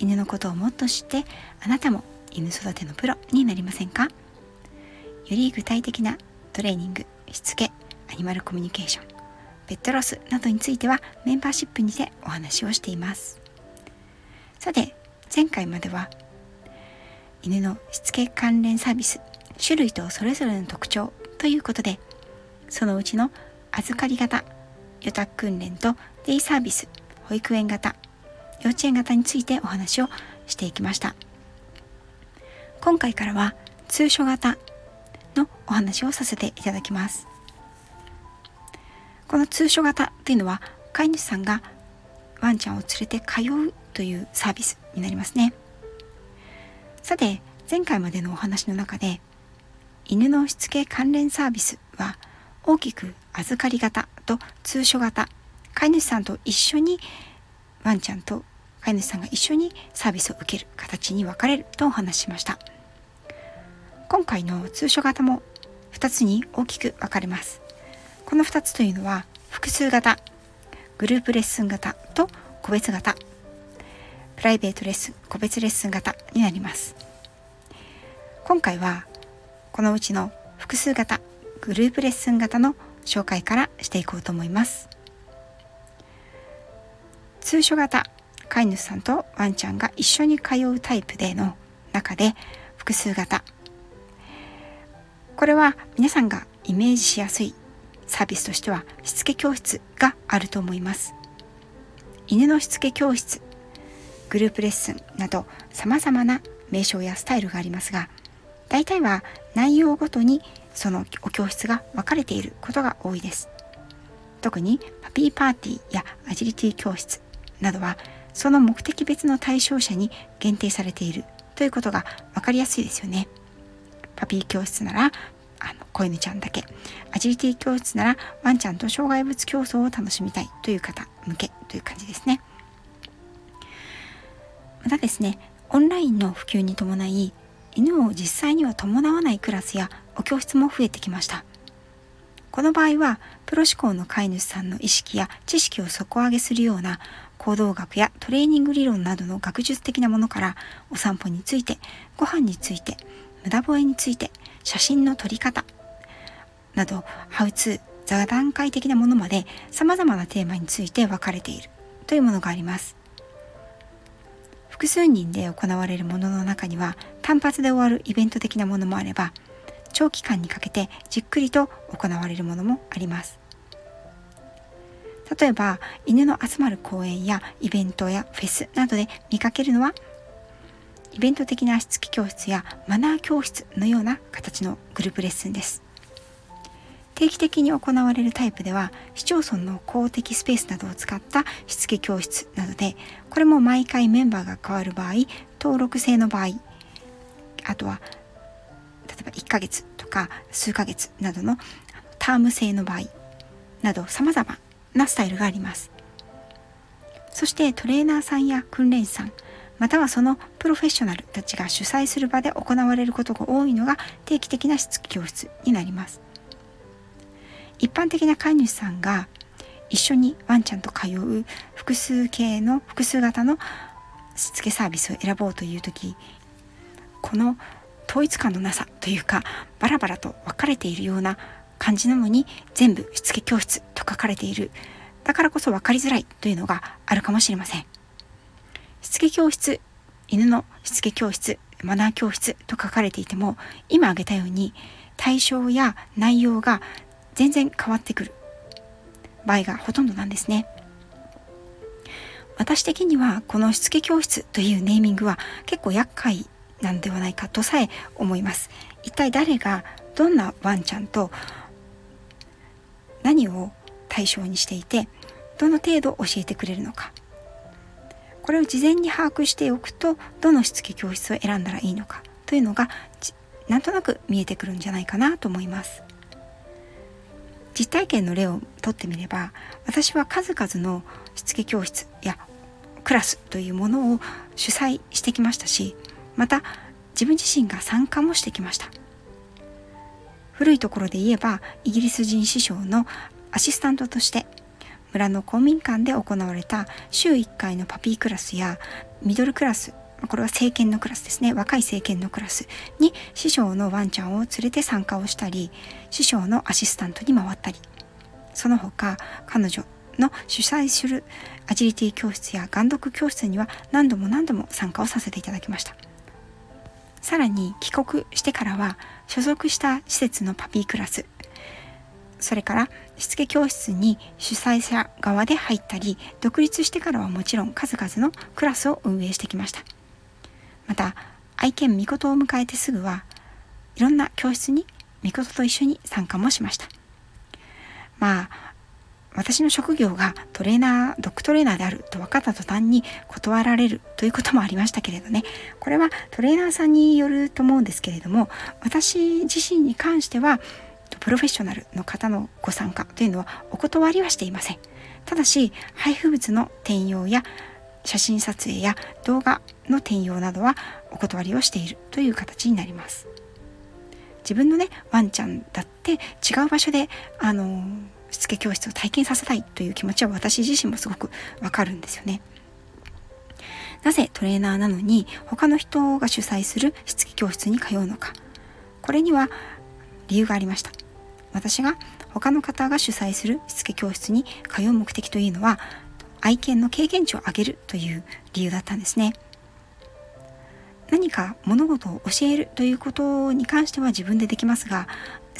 犬のことをもっと知ってあなたも犬育てのプロになりませんか？より具体的なトレーニングしつけアニマルコミュニケーションペットロスなどについてはメンバーシップにてお話をしています。さて前回までは犬のしつけ関連サービス種類とそれぞれの特徴ということでそのうちの預かり型予託訓練とデイサービス保育園型幼稚園型についてお話をしていきました。今回からは通所型のお話をさせていただきます。この通所型というのは飼い主さんがワンちゃんを連れて通うというサービスになりますね。さて前回までのお話の中で犬のしつけ関連サービスは大きく預かり型と通所型飼い主さんと一緒にワンちゃんと飼い主さんが一緒にサービスを受ける形に分かれるとお話しました。今回の通所型も2つに大きく分かれます。この2つというのは複数型グループレッスン型と個別型プライベートレッスン個別レッスン型になります。今回はこのうちの複数型グループレッスン型の紹介からしていこうと思います。通所型飼い主さんとワンちゃんが一緒に通うタイプでの中で複数型。これは皆さんがイメージしやすいサービスとしてはしつけ教室があると思います。犬のしつけ教室グループレッスンなど様々な名称やスタイルがありますが大体は内容ごとにそのお教室が分かれていることが多いです。特にパピーパーティーやアジリティ教室などはその目的別の対象者に限定されているということが分かりやすいですよね。パピー教室ならあの子犬ちゃんだけアジリティ教室ならワンちゃんと障害物競争を楽しみたいという方向けという感じですね。またですねオンラインの普及に伴い犬を実際には伴わないクラスやお教室も増えてきました。この場合はプロ志向の飼い主さんの意識や知識を底上げするような行動学やトレーニング理論などの学術的なものからお散歩についてご飯について無駄吠えについて写真の撮り方などハウツー座談会的なものまで様々なテーマについて分かれているというものがあります。複数人で行われるものの中には単発で終わるイベント的なものもあれば長期間にかけてじっくりと行われるものもあります。例えば犬の集まる公園やイベントやフェスなどで見かけるのはイベント的なしつけ教室やマナー教室のような形のグループレッスンです。定期的に行われるタイプでは市町村の公的スペースなどを使ったしつけ教室などでこれも毎回メンバーが変わる場合登録制の場合あとは例えば1ヶ月とか数ヶ月などのターム制の場合など様々なスタイルがあります。そしてトレーナーさんや訓練士さんまたはそのプロフェッショナルたちが主催する場で行われることが多いのが定期的なしつけ教室になります。一般的な飼い主さんが一緒にワンちゃんと通う複数形の複数型のしつけサービスを選ぼうという時この統一感のなさというかバラバラと分かれているような感じなのに全部しつけ教室と書かれている。だからこそ分かりづらいというのがあるかもしれません。しつけ教室犬のしつけ教室マナー教室と書かれていても今挙げたように対象や内容が全然変わってくる。場合がほとんどなんですね。私的にはこのしつけ教室というネーミングは結構厄介なんではないかとさえ思います。一体誰がどんなワンちゃんと何を対象にしていてどの程度教えてくれるのか。これを事前に把握しておくとどのしつけ教室を選んだらいいのかというのがなんとなく見えてくるんじゃないかなと思います。実体験の例をとってみれば私は数々のしつけ教室やクラスというものを主催してきましたしまた自分自身が参加もしてきました。古いところで言えばイギリス人師匠のアシスタントとして村の公民館で行われた週1回のパピークラスやミドルクラスこれは政権のクラスですね。若い政権のクラスに師匠のワンちゃんを連れて参加をしたり師匠のアシスタントに回ったり。その他彼女の主催するアジリティ教室や眼読教室には何度も何度も参加をさせていただきました。さらに帰国してからは所属した施設のパピークラス。それからしつけ教室に主催者側で入ったり独立してからはもちろん数々のクラスを運営してきました。また愛犬みことを迎えてすぐはいろんな教室にみことと一緒に参加もしました。まあ私の職業がトレーナードッグトレーナーであると分かった途端に断られるということもありましたけれどね。これはトレーナーさんによると思うんですけれども私自身に関してはプロフェッショナルの方のご参加というのはお断りはしていません。ただし配布物の転用や写真撮影や動画の転用などはお断りをしているという形になります。自分のねワンちゃんだって違う場所であのしつけ教室を体験させたいという気持ちは私自身もすごくわかるんですよね。なぜトレーナーなのに他の人が主催するしつけ教室に通うのか。これには理由がありました。私が他の方が主催するしつけ教室に通う目的というのは愛犬の経験値を上げるという理由だったんですね。何か物事を教えるということに関しては自分でできますが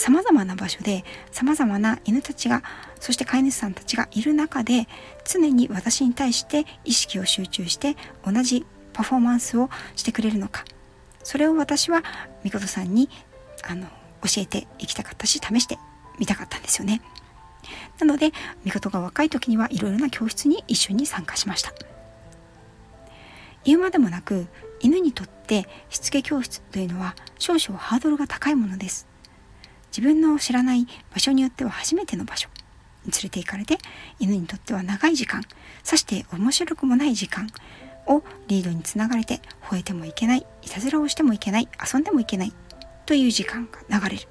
様々な場所で様々な犬たちがそして飼い主さんたちがいる中で常に私に対して意識を集中して同じパフォーマンスをしてくれるのかそれを私はみことさんにあの教えていきたかったし試してみたかったんですよね。なのでみことが若い時にはいろいろな教室に一緒に参加しました。言うまでもなく犬にとってしつけ教室というのは少々ハードルが高いものです。自分の知らない場所によっては初めての場所に連れて行かれて犬にとっては長い時間さして面白くもない時間をリードにつながれて吠えてもいけないいたずらをしてもいけない遊んでもいけないという時間が流れる。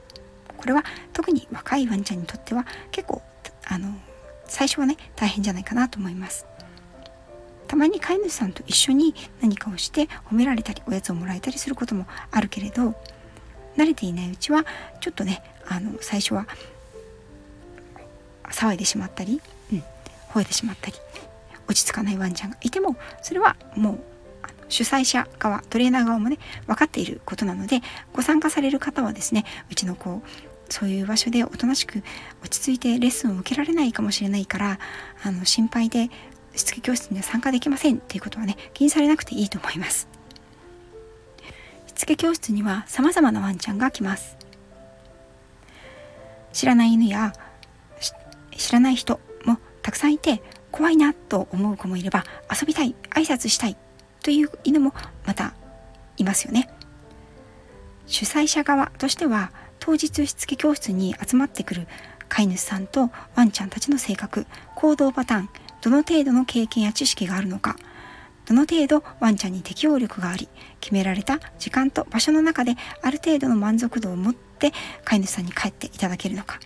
これは特に若いワンちゃんにとっては結構あの最初はね大変じゃないかなと思います。たまに飼い主さんと一緒に何かをして褒められたりおやつをもらえたりすることもあるけれど慣れていないうちはちょっとねあの最初は騒いでしまったり、うん、吠えてしまったり落ち着かないワンちゃんがいてもそれはもう主催者側トレーナー側もね分かっていることなのでご参加される方はですねうちの子そういう場所でおとなしく落ち着いてレッスンを受けられないかもしれないからあの心配でしつけ教室には参加できませんっていうことはね気にされなくていいと思います。つけ教室には様々なワンちゃんが来ます。知らない犬や知らない人もたくさんいて怖いなと思う子もいれば遊びたい挨拶したいという犬もまたいますよね。主催者側としては当日しつけ教室に集まってくる飼い主さんとワンちゃんたちの性格行動パターンどの程度の経験や知識があるのかどの程度ワンちゃんに適応力があり決められた時間と場所の中である程度の満足度を持って飼い主さんに帰っていただけるのか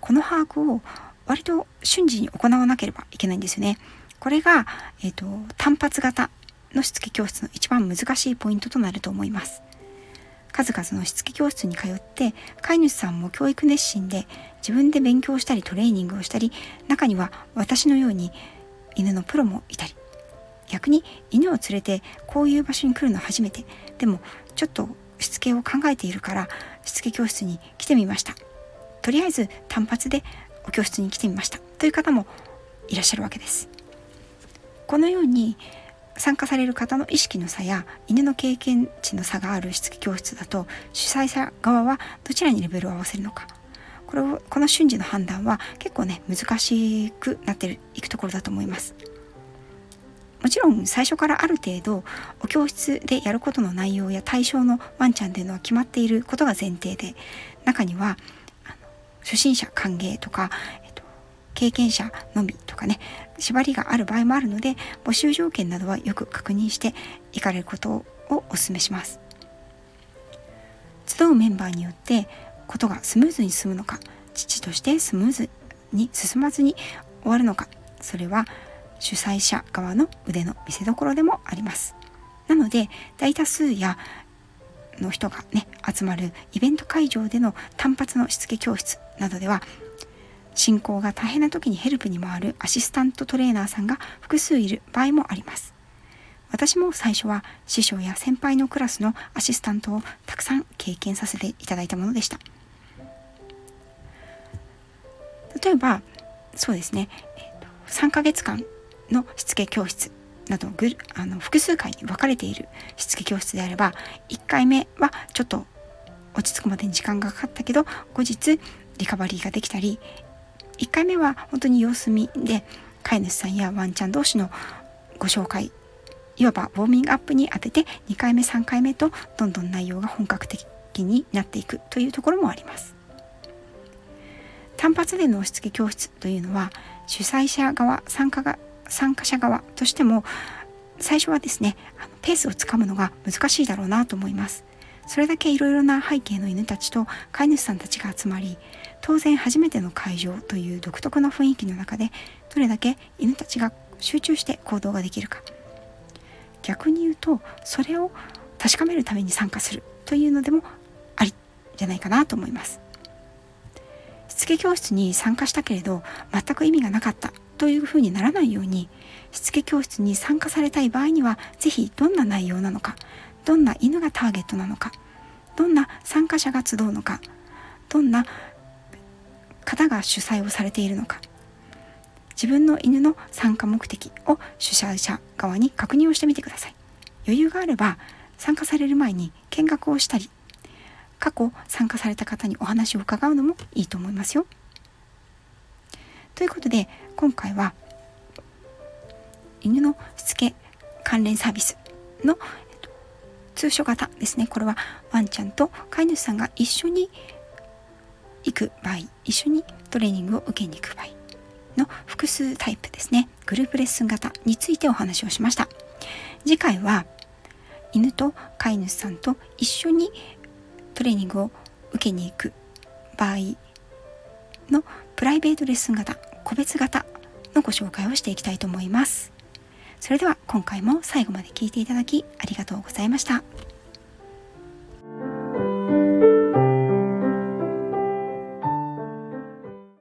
この把握を割と瞬時に行わなければいけないんですよね。これが、えーと、単発型のしつけ教室の一番難しいポイントとなると思います。数々のしつけ教室に通って飼い主さんも教育熱心で自分で勉強したりトレーニングをしたり中には私のように犬のプロもいたり逆に犬を連れてこういう場所に来るの初めて。でもちょっとしつけを考えているからしつけ教室に来てみました。とりあえず単発でお教室に来てみましたという方もいらっしゃるわけです。このように参加される方の意識の差や犬の経験値の差があるしつけ教室だと主催者側はどちらにレベルを合わせるのか。これをこの瞬時の判断は結構ね難しくなっていくところだと思います。もちろん最初からある程度お教室でやることの内容や対象のワンちゃんっていうのは決まっていることが前提で中にはあの初心者歓迎とか、えっと、経験者のみとかね縛りがある場合もあるので募集条件などはよく確認していかれることをお勧めします。集うメンバーによってことがスムーズに進むのか父としてスムーズに進まずに終わるのかそれは主催者側の腕の見せ所でもあります。なので大多数やの人がね集まるイベント会場での単発のしつけ教室などでは進行が大変な時にヘルプに回るアシスタントトレーナーさんが複数いる場合もあります。私も最初は師匠や先輩のクラスのアシスタントをたくさん経験させていただいたものでした。例えばそうですね、えーと、3ヶ月間のしつけ教室などぐあの複数回に分かれているしつけ教室であれば1回目はちょっと落ち着くまでに時間がかかったけど後日リカバリーができたり1回目は本当に様子見で飼い主さんやワンちゃん同士のご紹介いわばウォーミングアップに当てて2回目3回目とどんどん内容が本格的になっていくというところもあります。単発での押し付け教室というのは主催者側参加が参加者側としても最初はですねあのペースをつかむのが難しいだろうなと思います。それだけいろいろな背景の犬たちと飼い主さんたちが集まり当然初めての会場という独特な雰囲気の中でどれだけ犬たちが集中して行動ができるか。逆に言うとそれを確かめるために参加するというのでもありじゃないかなと思います。しつけ教室に参加したけれど全く意味がなかった。というふうにならないようにしつけ教室に参加されたい場合には是非どんな内容なのかどんな犬がターゲットなのかどんな参加者が集うのかどんな方が主催をされているのか自分の犬の参加目的を主催者側に確認をしてみてください。余裕があれば参加される前に見学をしたり過去参加された方にお話を伺うのもいいと思いますよ。ということで今回は犬のしつけ関連サービスのえっと通所型ですね。これはワンちゃんと飼い主さんが一緒に行く場合一緒にトレーニングを受けに行く場合の複数タイプですね。グループレッスン型についてお話をしました。次回は犬と飼い主さんと一緒にトレーニングを受けに行く場合のプライベートレッスン型個別型のご紹介をしていきたいと思いますそれでは今回も最後まで聴いていただきありがとうございました。